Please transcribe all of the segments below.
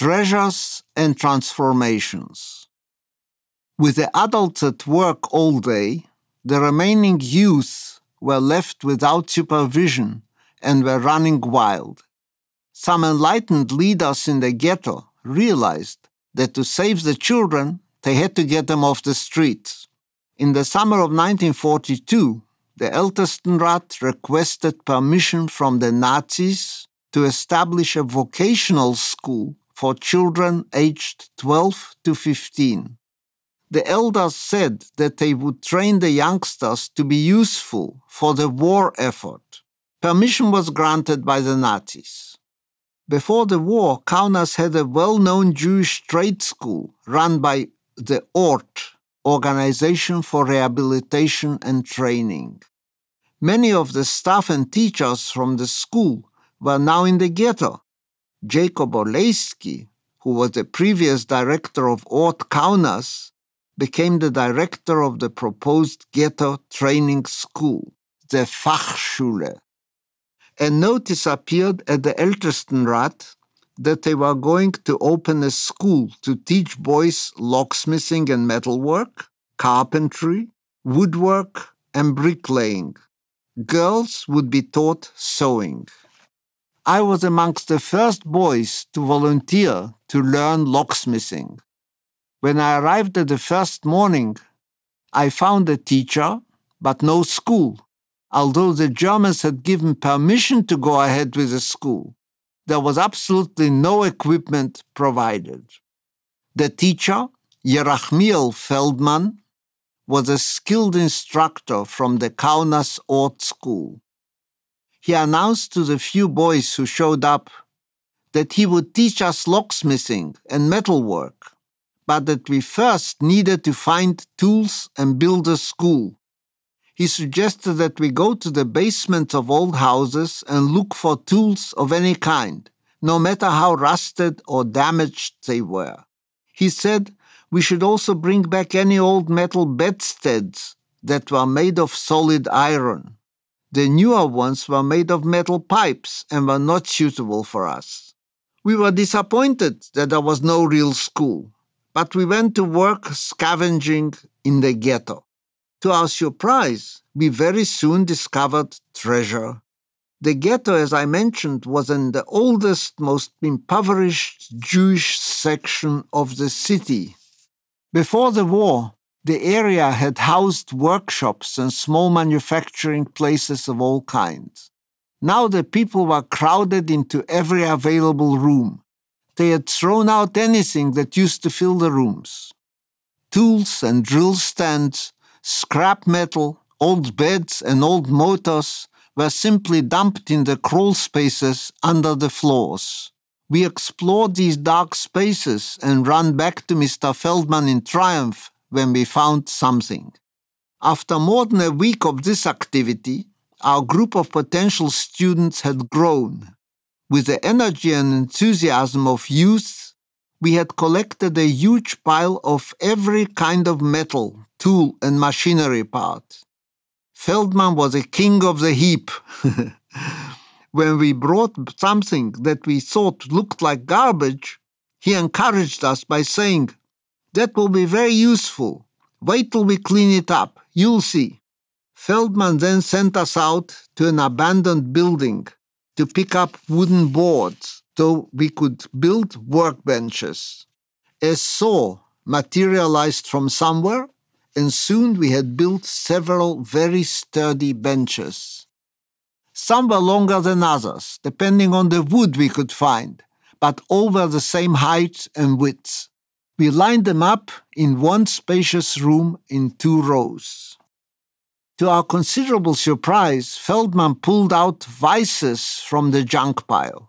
treasures and transformations. With the adults at work all day, the remaining youth were left without supervision and were running wild. Some enlightened leaders in the ghetto realized that to save the children, they had to get them off the streets. In the summer of 1942, the Ältestenrat requested permission from the Nazis to establish a vocational school for children aged 12 to 15. The elders said that they would train the youngsters to be useful for the war effort. Permission was granted by the Nazis. Before the war, Kaunas had a well known Jewish trade school run by the ORT, Organization for Rehabilitation and Training. Many of the staff and teachers from the school were now in the ghetto. Jacob Olejski, who was the previous director of Ort Kaunas, became the director of the proposed ghetto training school, the Fachschule a notice appeared at the Ältestenrat that they were going to open a school to teach boys locksmithing and metalwork, carpentry, woodwork, and bricklaying. Girls would be taught sewing. I was amongst the first boys to volunteer to learn locksmithing. When I arrived at the first morning, I found a teacher, but no school although the Germans had given permission to go ahead with the school, there was absolutely no equipment provided. The teacher, Yerachmiel Feldman, was a skilled instructor from the Kaunas Ort School. He announced to the few boys who showed up that he would teach us locksmithing and metalwork, but that we first needed to find tools and build a school he suggested that we go to the basement of old houses and look for tools of any kind, no matter how rusted or damaged they were. He said we should also bring back any old metal bedsteads that were made of solid iron. The newer ones were made of metal pipes and were not suitable for us. We were disappointed that there was no real school, but we went to work scavenging in the ghetto. To our surprise, we very soon discovered treasure. The ghetto, as I mentioned, was in the oldest, most impoverished Jewish section of the city. Before the war, the area had housed workshops and small manufacturing places of all kinds. Now the people were crowded into every available room. They had thrown out anything that used to fill the rooms. Tools and drill stands Scrap metal, old beds, and old motors were simply dumped in the crawl spaces under the floors. We explored these dark spaces and ran back to Mr. Feldman in triumph when we found something. After more than a week of this activity, our group of potential students had grown. With the energy and enthusiasm of youth, we had collected a huge pile of every kind of metal, tool, and machinery part. Feldman was a king of the heap. when we brought something that we thought looked like garbage, he encouraged us by saying, That will be very useful. Wait till we clean it up. You'll see. Feldman then sent us out to an abandoned building to pick up wooden boards so we could build workbenches. A saw materialized from somewhere and soon we had built several very sturdy benches. Some were longer than others, depending on the wood we could find, but all were the same height and width. We lined them up in one spacious room in two rows. To our considerable surprise, Feldman pulled out vices from the junk pile.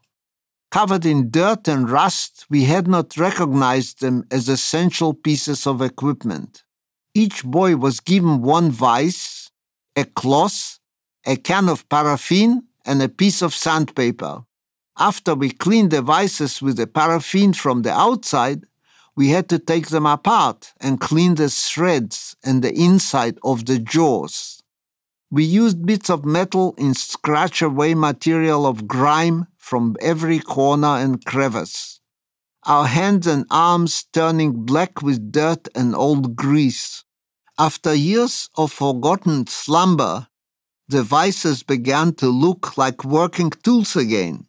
Covered in dirt and rust, we had not recognized them as essential pieces of equipment. Each boy was given one vice, a cloth, a can of paraffin, and a piece of sandpaper. After we cleaned the vices with the paraffin from the outside, we had to take them apart and clean the threads and the inside of the jaws. We used bits of metal in scratch away material of grime from every corner and crevice. our hands and arms turning black with dirt and old grease. After years of forgotten slumber, the vices began to look like working tools again.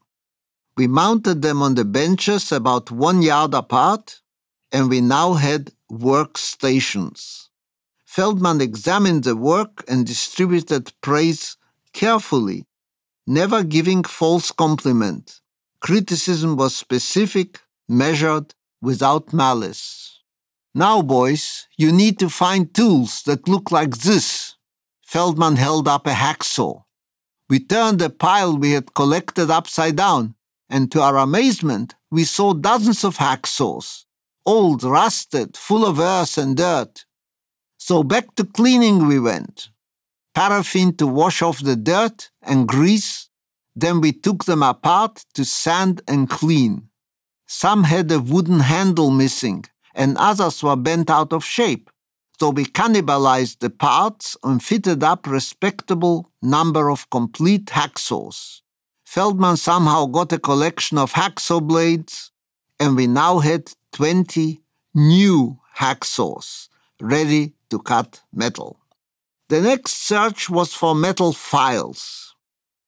We mounted them on the benches about one yard apart, and we now had workstations. Feldman examined the work and distributed praise carefully, never giving false compliment. Criticism was specific, measured, without malice. Now, boys, you need to find tools that look like this. Feldman held up a hacksaw. We turned the pile we had collected upside down, and to our amazement, we saw dozens of hacksaws, old, rusted, full of earth and dirt. So back to cleaning we went. Paraffin to wash off the dirt and grease, then we took them apart to sand and clean. Some had a wooden handle missing, and others were bent out of shape. So we cannibalized the parts and fitted up respectable number of complete hacksaws. Feldman somehow got a collection of hacksaw blades, and we now had 20 new hacksaws ready to cut metal. The next search was for metal files.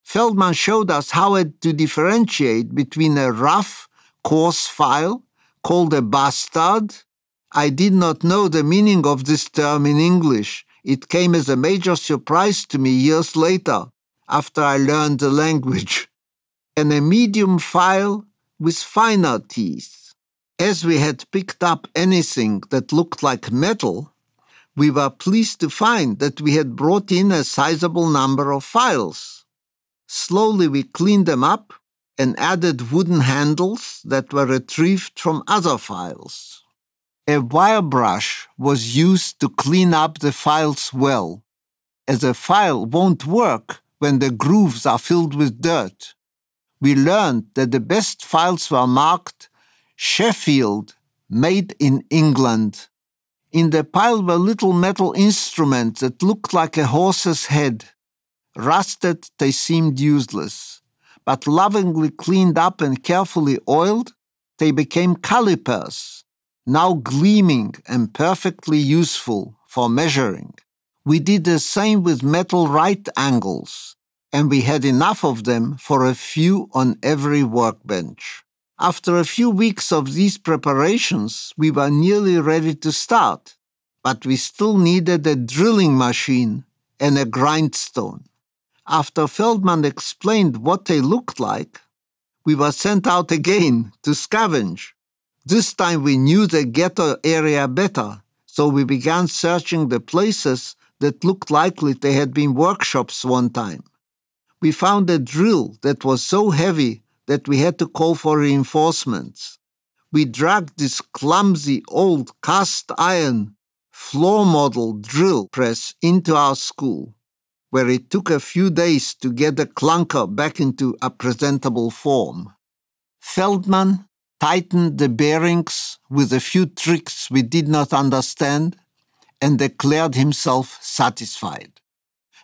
Feldman showed us how to differentiate between a rough, coarse file called a bastard. I did not know the meaning of this term in English. It came as a major surprise to me years later, after I learned the language. And a medium file with finer teeth. As we had picked up anything that looked like metal, we were pleased to find that we had brought in a sizable number of files. Slowly we cleaned them up and added wooden handles that were retrieved from other files. A wire brush was used to clean up the files well, as a file won't work when the grooves are filled with dirt. We learned that the best files were marked Sheffield, made in England. In the pile were little metal instruments that looked like a horse's head. Rusted, they seemed useless but lovingly cleaned up and carefully oiled, they became calipers, now gleaming and perfectly useful for measuring. We did the same with metal right angles, and we had enough of them for a few on every workbench. After a few weeks of these preparations, we were nearly ready to start, but we still needed a drilling machine and a grindstone. After Feldman explained what they looked like, we were sent out again to scavenge. This time we knew the ghetto area better, so we began searching the places that looked likely they had been workshops one time. We found a drill that was so heavy that we had to call for reinforcements. We dragged this clumsy old cast iron floor model drill press into our school where it took a few days to get the clunker back into a presentable form. Feldman tightened the bearings with a few tricks we did not understand and declared himself satisfied.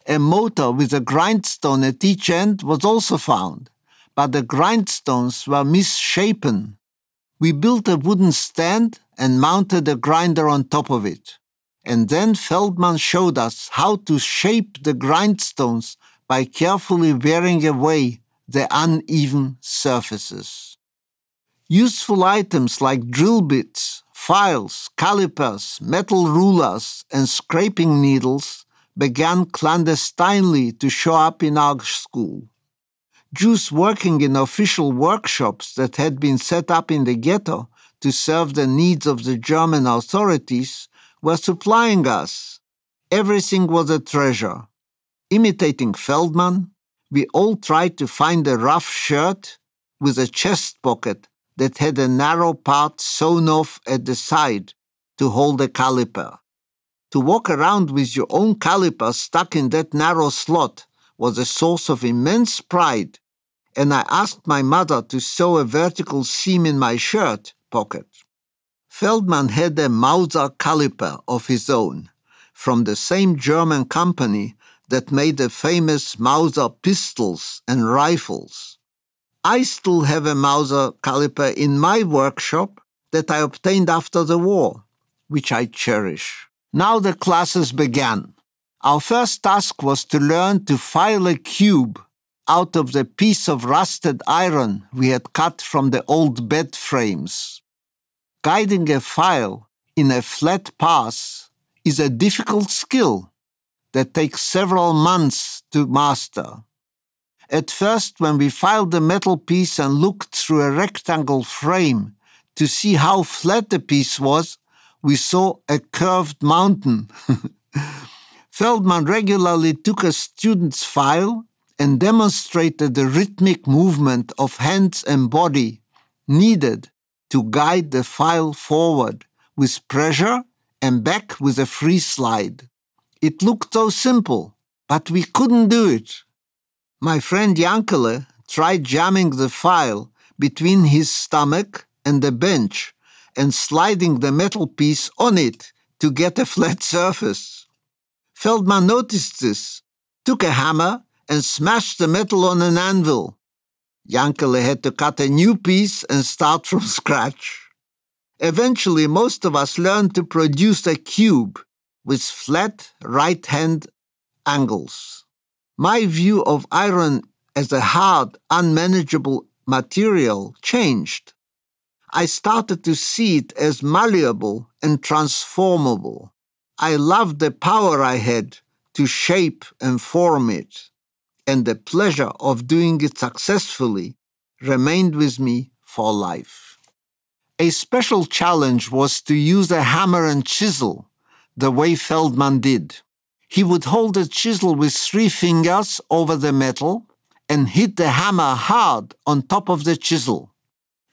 A motor with a grindstone at each end was also found, but the grindstones were misshapen. We built a wooden stand and mounted a grinder on top of it and then Feldman showed us how to shape the grindstones by carefully wearing away the uneven surfaces. Useful items like drill bits, files, calipers, metal rulers, and scraping needles began clandestinely to show up in our school. Jews working in official workshops that had been set up in the ghetto to serve the needs of the German authorities were supplying us. Everything was a treasure. Imitating Feldman, we all tried to find a rough shirt with a chest pocket that had a narrow part sewn off at the side to hold a caliper. To walk around with your own caliper stuck in that narrow slot was a source of immense pride, and I asked my mother to sew a vertical seam in my shirt pocket. Feldman had a Mauser caliper of his own from the same German company that made the famous Mauser pistols and rifles. I still have a Mauser caliper in my workshop that I obtained after the war, which I cherish. Now the classes began. Our first task was to learn to file a cube out of the piece of rusted iron we had cut from the old bed frames. Guiding a file in a flat pass is a difficult skill that takes several months to master. At first, when we filed the metal piece and looked through a rectangle frame to see how flat the piece was, we saw a curved mountain. Feldman regularly took a student's file and demonstrated the rhythmic movement of hands and body needed to guide the file forward with pressure and back with a free slide. It looked so simple, but we couldn't do it. My friend Yankele tried jamming the file between his stomach and the bench and sliding the metal piece on it to get a flat surface. Feldman noticed this, took a hammer, and smashed the metal on an anvil. Yankele had to cut a new piece and start from scratch. Eventually, most of us learned to produce a cube with flat right hand angles. My view of iron as a hard, unmanageable material changed. I started to see it as malleable and transformable. I loved the power I had to shape and form it, and the pleasure of doing it successfully remained with me for life. A special challenge was to use a hammer and chisel, the way Feldman did. He would hold the chisel with three fingers over the metal and hit the hammer hard on top of the chisel.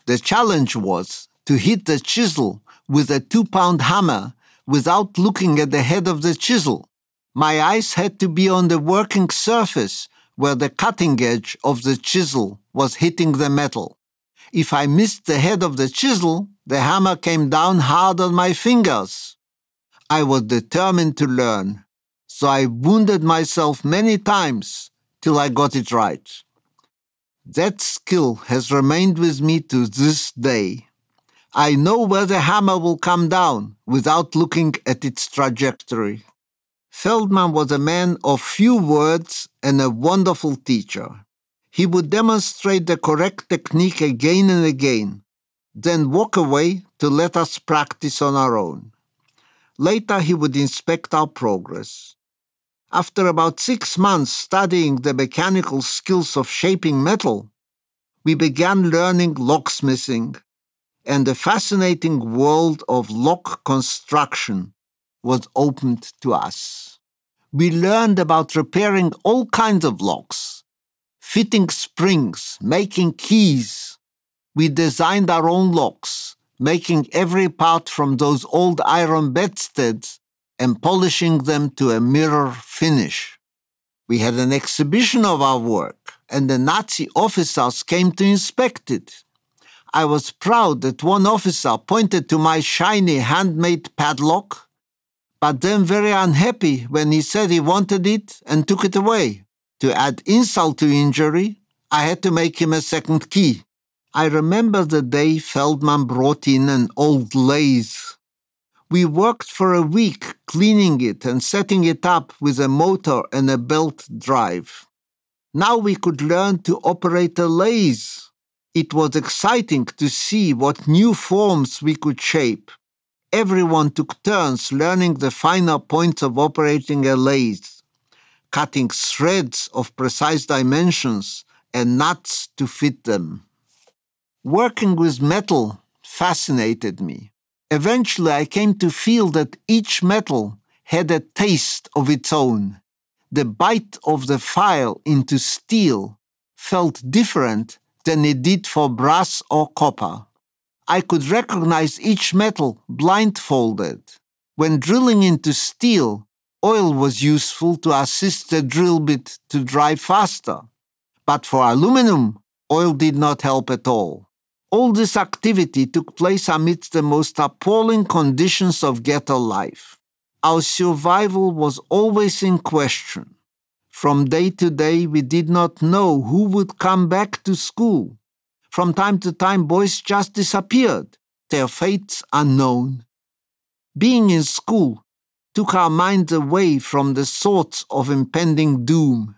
The challenge was to hit the chisel with a two pound hammer without looking at the head of the chisel. My eyes had to be on the working surface where the cutting edge of the chisel was hitting the metal. If I missed the head of the chisel, the hammer came down hard on my fingers. I was determined to learn, so I wounded myself many times till I got it right. That skill has remained with me to this day. I know where the hammer will come down without looking at its trajectory. Feldman was a man of few words and a wonderful teacher. He would demonstrate the correct technique again and again, then walk away to let us practice on our own. Later, he would inspect our progress. After about six months studying the mechanical skills of shaping metal, we began learning locksmithing, and the fascinating world of lock construction was opened to us. We learned about repairing all kinds of locks, fitting springs, making keys. We designed our own locks, making every part from those old iron bedsteads and polishing them to a mirror finish. We had an exhibition of our work, and the Nazi officers came to inspect it. I was proud that one officer pointed to my shiny handmade padlock, but then very unhappy when he said he wanted it and took it away. To add insult to injury, I had to make him a second key. I remember the day Feldman brought in an old lathe. We worked for a week cleaning it and setting it up with a motor and a belt drive. Now we could learn to operate a lathe it was exciting to see what new forms we could shape. Everyone took turns learning the finer points of operating a lathe, cutting threads of precise dimensions and nuts to fit them. Working with metal fascinated me. Eventually, I came to feel that each metal had a taste of its own. The bite of the file into steel felt different than it did for brass or copper. I could recognize each metal blindfolded. When drilling into steel, oil was useful to assist the drill bit to drive faster. But for aluminum, oil did not help at all. All this activity took place amidst the most appalling conditions of ghetto life. Our survival was always in question. From day to day, we did not know who would come back to school. From time to time, boys just disappeared, their fates unknown. Being in school took our minds away from the thoughts of impending doom,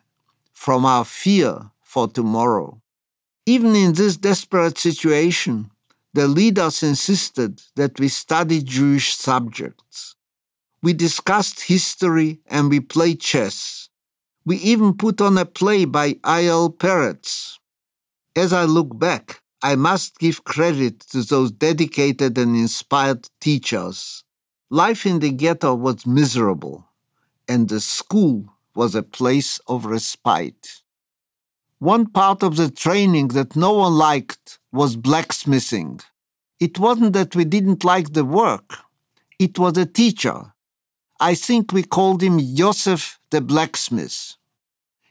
from our fear for tomorrow. Even in this desperate situation, the leaders insisted that we study Jewish subjects. We discussed history and we played chess. We even put on a play by I. L. Peretz. As I look back, I must give credit to those dedicated and inspired teachers. Life in the ghetto was miserable, and the school was a place of respite. One part of the training that no one liked was blacksmithing. It wasn't that we didn't like the work, it was a teacher. I think we called him Yosef the blacksmith.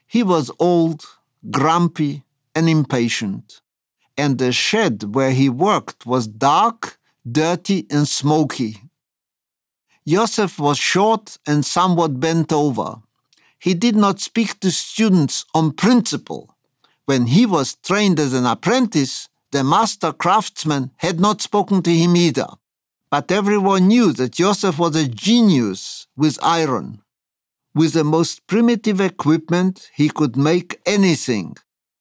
He was old, grumpy, and impatient, and the shed where he worked was dark, dirty, and smoky. Joseph was short and somewhat bent over. He did not speak to students on principle. When he was trained as an apprentice, the master craftsman had not spoken to him either. But everyone knew that Joseph was a genius with iron. With the most primitive equipment, he could make anything,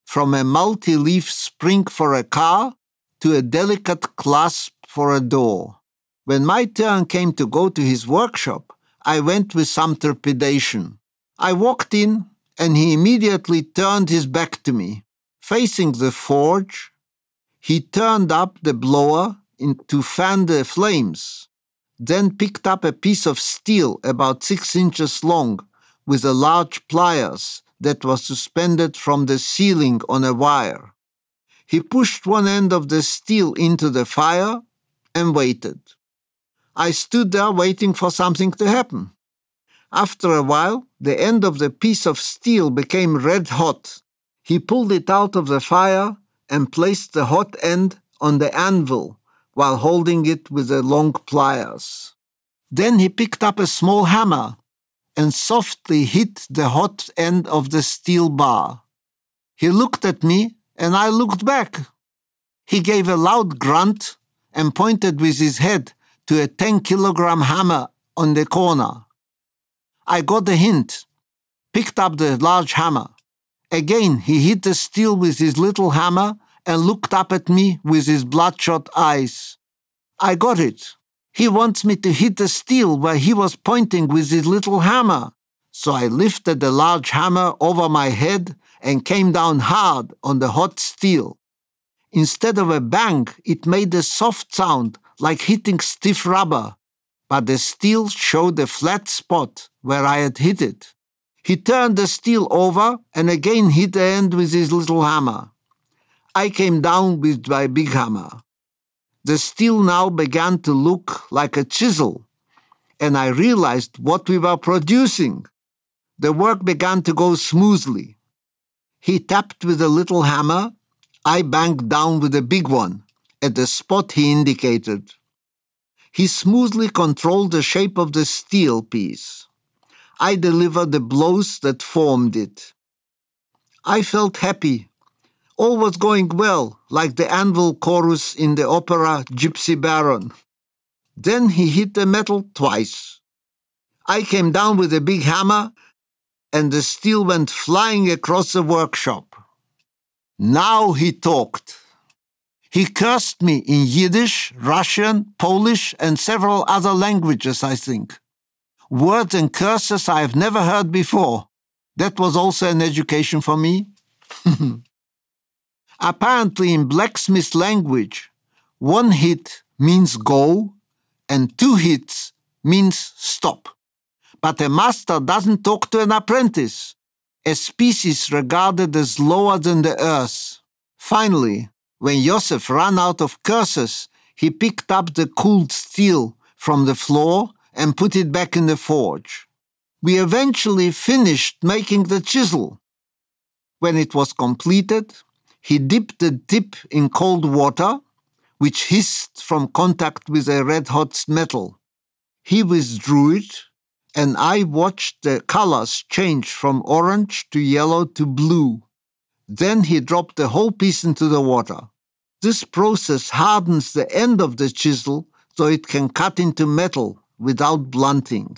from a multi leaf spring for a car to a delicate clasp for a door. When my turn came to go to his workshop, I went with some trepidation. I walked in, and he immediately turned his back to me. Facing the forge, he turned up the blower in, to fan the flames then picked up a piece of steel about six inches long with a large pliers that was suspended from the ceiling on a wire. He pushed one end of the steel into the fire and waited. I stood there waiting for something to happen. After a while, the end of the piece of steel became red hot. He pulled it out of the fire and placed the hot end on the anvil while holding it with the long pliers. Then he picked up a small hammer and softly hit the hot end of the steel bar. He looked at me and I looked back. He gave a loud grunt and pointed with his head to a 10 kilogram hammer on the corner. I got the hint, picked up the large hammer. Again, he hit the steel with his little hammer and looked up at me with his bloodshot eyes. I got it. He wants me to hit the steel where he was pointing with his little hammer. So I lifted the large hammer over my head and came down hard on the hot steel. Instead of a bang, it made a soft sound like hitting stiff rubber, but the steel showed a flat spot where I had hit it. He turned the steel over and again hit the end with his little hammer. I came down with my big hammer. The steel now began to look like a chisel, and I realized what we were producing. The work began to go smoothly. He tapped with a little hammer, I banged down with a big one at the spot he indicated. He smoothly controlled the shape of the steel piece. I delivered the blows that formed it. I felt happy all was going well, like the anvil chorus in the opera Gypsy Baron. Then he hit the metal twice. I came down with a big hammer, and the steel went flying across the workshop. Now he talked. He cursed me in Yiddish, Russian, Polish, and several other languages, I think. Words and curses I have never heard before. That was also an education for me. Apparently, in blacksmith language, one hit means go and two hits means stop. But a master doesn't talk to an apprentice, a species regarded as lower than the earth. Finally, when Joseph ran out of curses, he picked up the cooled steel from the floor and put it back in the forge. We eventually finished making the chisel. When it was completed, he dipped the tip in cold water, which hissed from contact with a red hot metal. He withdrew it and I watched the colors change from orange to yellow to blue. Then he dropped the whole piece into the water. This process hardens the end of the chisel so it can cut into metal without blunting.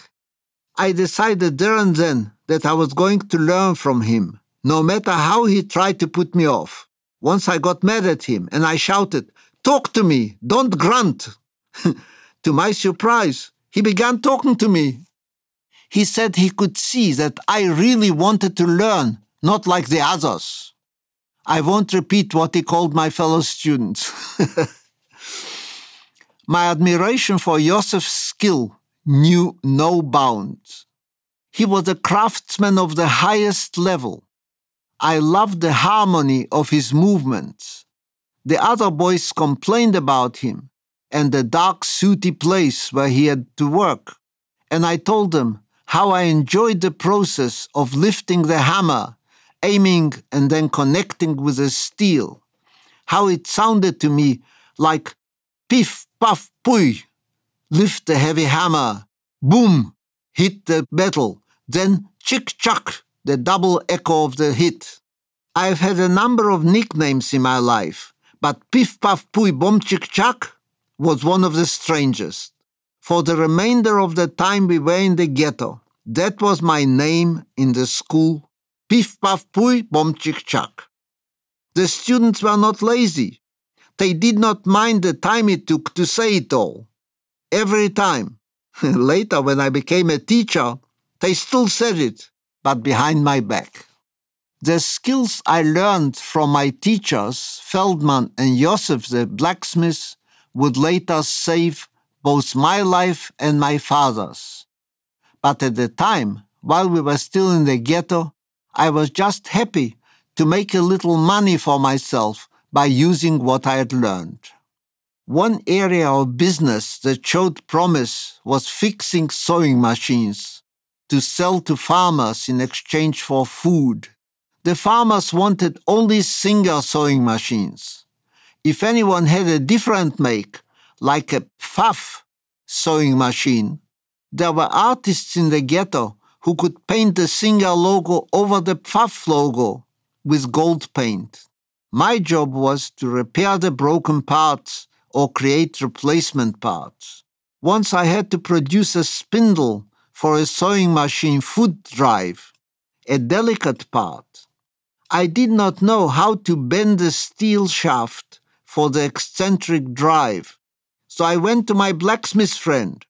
I decided there and then that I was going to learn from him, no matter how he tried to put me off. Once I got mad at him and I shouted, Talk to me, don't grunt. to my surprise, he began talking to me. He said he could see that I really wanted to learn, not like the others. I won't repeat what he called my fellow students. my admiration for Joseph's skill knew no bounds. He was a craftsman of the highest level. I loved the harmony of his movements. The other boys complained about him and the dark, sooty place where he had to work. And I told them how I enjoyed the process of lifting the hammer, aiming, and then connecting with the steel. How it sounded to me like piff, puff, pui, lift the heavy hammer, boom, hit the metal, then chick chuck, the double echo of the hit. I've had a number of nicknames in my life, but Piff Puff Pui Bom Chick Chuck was one of the strangest. For the remainder of the time we were in the ghetto, that was my name in the school, Piff Puff Pui Bom Chick Chuck. The students were not lazy. They did not mind the time it took to say it all. Every time. Later, when I became a teacher, they still said it, but behind my back. The skills I learned from my teachers, Feldman and Joseph the blacksmith, would later save both my life and my father's. But at the time, while we were still in the ghetto, I was just happy to make a little money for myself by using what I had learned. One area of business that showed promise was fixing sewing machines to sell to farmers in exchange for food. The farmers wanted only Singer sewing machines. If anyone had a different make, like a Pfaff sewing machine, there were artists in the ghetto who could paint the Singer logo over the Pfaff logo with gold paint. My job was to repair the broken parts or create replacement parts. Once I had to produce a spindle for a sewing machine foot drive, a delicate part. I did not know how to bend the steel shaft for the eccentric drive, so I went to my blacksmith friend.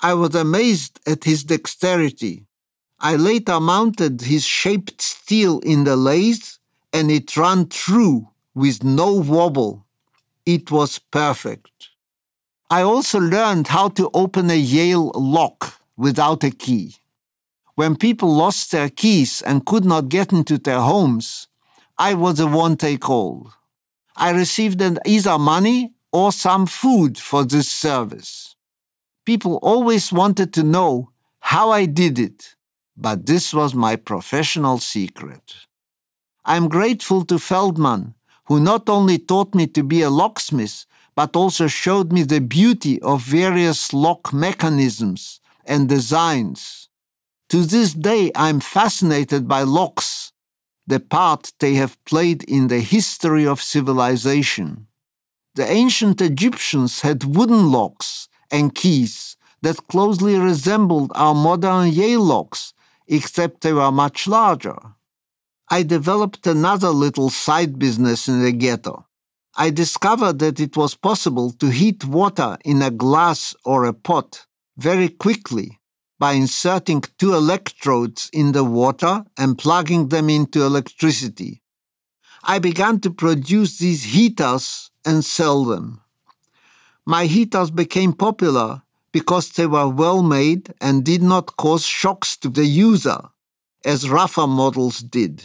I was amazed at his dexterity. I later mounted his shaped steel in the lathe, and it ran true with no wobble it was perfect. I also learned how to open a Yale lock without a key. When people lost their keys and could not get into their homes, I was the one they called. I received either money or some food for this service. People always wanted to know how I did it, but this was my professional secret. I'm grateful to Feldman who not only taught me to be a locksmith, but also showed me the beauty of various lock mechanisms and designs. To this day, I'm fascinated by locks, the part they have played in the history of civilization. The ancient Egyptians had wooden locks and keys that closely resembled our modern Yale locks, except they were much larger. I developed another little side business in the ghetto. I discovered that it was possible to heat water in a glass or a pot very quickly by inserting two electrodes in the water and plugging them into electricity. I began to produce these heaters and sell them. My heaters became popular because they were well made and did not cause shocks to the user, as rougher models did.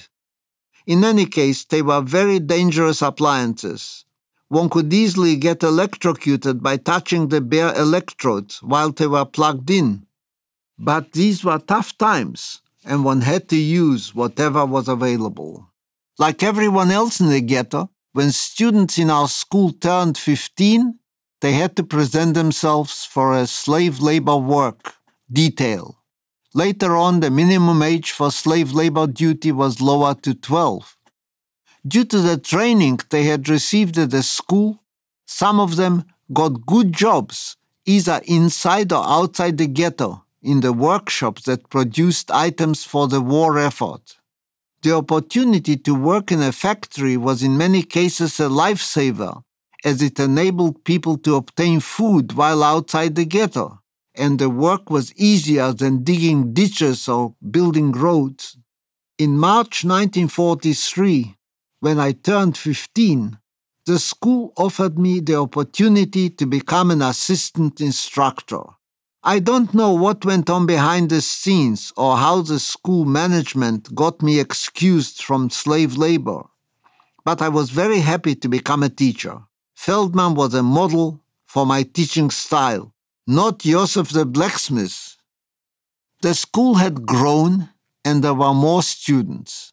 In any case, they were very dangerous appliances. One could easily get electrocuted by touching the bare electrodes while they were plugged in. But these were tough times, and one had to use whatever was available. Like everyone else in the ghetto, when students in our school turned 15, they had to present themselves for a slave labor work detail. Later on, the minimum age for slave labor duty was lowered to 12. Due to the training they had received at the school, some of them got good jobs either inside or outside the ghetto in the workshops that produced items for the war effort. The opportunity to work in a factory was in many cases a lifesaver, as it enabled people to obtain food while outside the ghetto, and the work was easier than digging ditches or building roads. In March 1943, when I turned 15, the school offered me the opportunity to become an assistant instructor. I don't know what went on behind the scenes or how the school management got me excused from slave labor, but I was very happy to become a teacher. Feldman was a model for my teaching style, not Joseph the blacksmith. The school had grown and there were more students.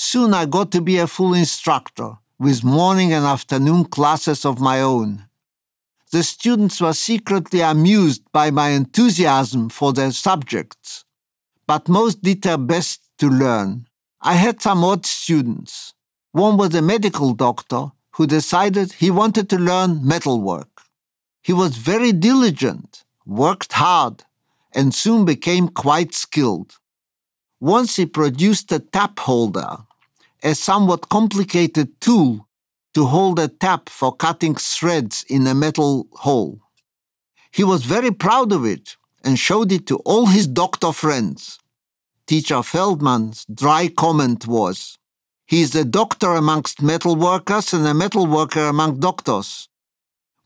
Soon I got to be a full instructor with morning and afternoon classes of my own. The students were secretly amused by my enthusiasm for their subjects, but most did their best to learn. I had some odd students. One was a medical doctor who decided he wanted to learn metalwork. He was very diligent, worked hard, and soon became quite skilled. Once he produced a tap holder a somewhat complicated tool to hold a tap for cutting threads in a metal hole. He was very proud of it and showed it to all his doctor friends. Teacher Feldman's dry comment was, He is a doctor amongst metal workers and a metal worker among doctors.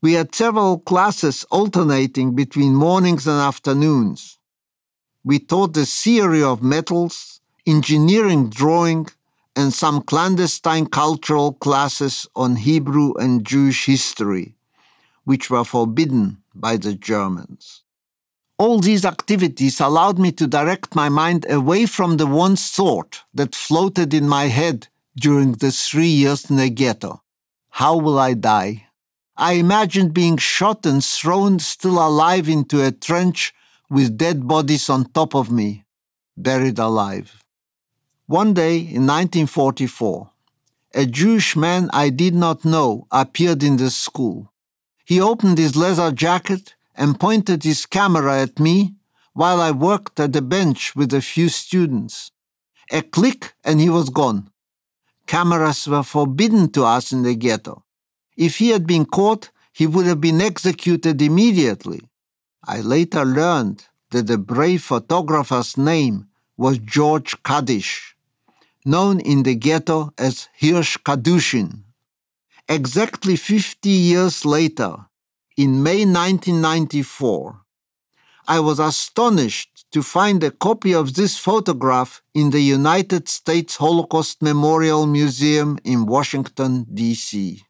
We had several classes alternating between mornings and afternoons. We taught the theory of metals, engineering drawing, and some clandestine cultural classes on Hebrew and Jewish history, which were forbidden by the Germans. All these activities allowed me to direct my mind away from the one thought that floated in my head during the three years in the ghetto. How will I die? I imagined being shot and thrown still alive into a trench with dead bodies on top of me, buried alive. One day in 1944, a Jewish man I did not know appeared in the school. He opened his leather jacket and pointed his camera at me while I worked at the bench with a few students. A click and he was gone. Cameras were forbidden to us in the ghetto. If he had been caught, he would have been executed immediately. I later learned that the brave photographer's name was George Kadish known in the ghetto as Hirsch Kadushin. Exactly 50 years later, in May 1994, I was astonished to find a copy of this photograph in the United States Holocaust Memorial Museum in Washington, D.C.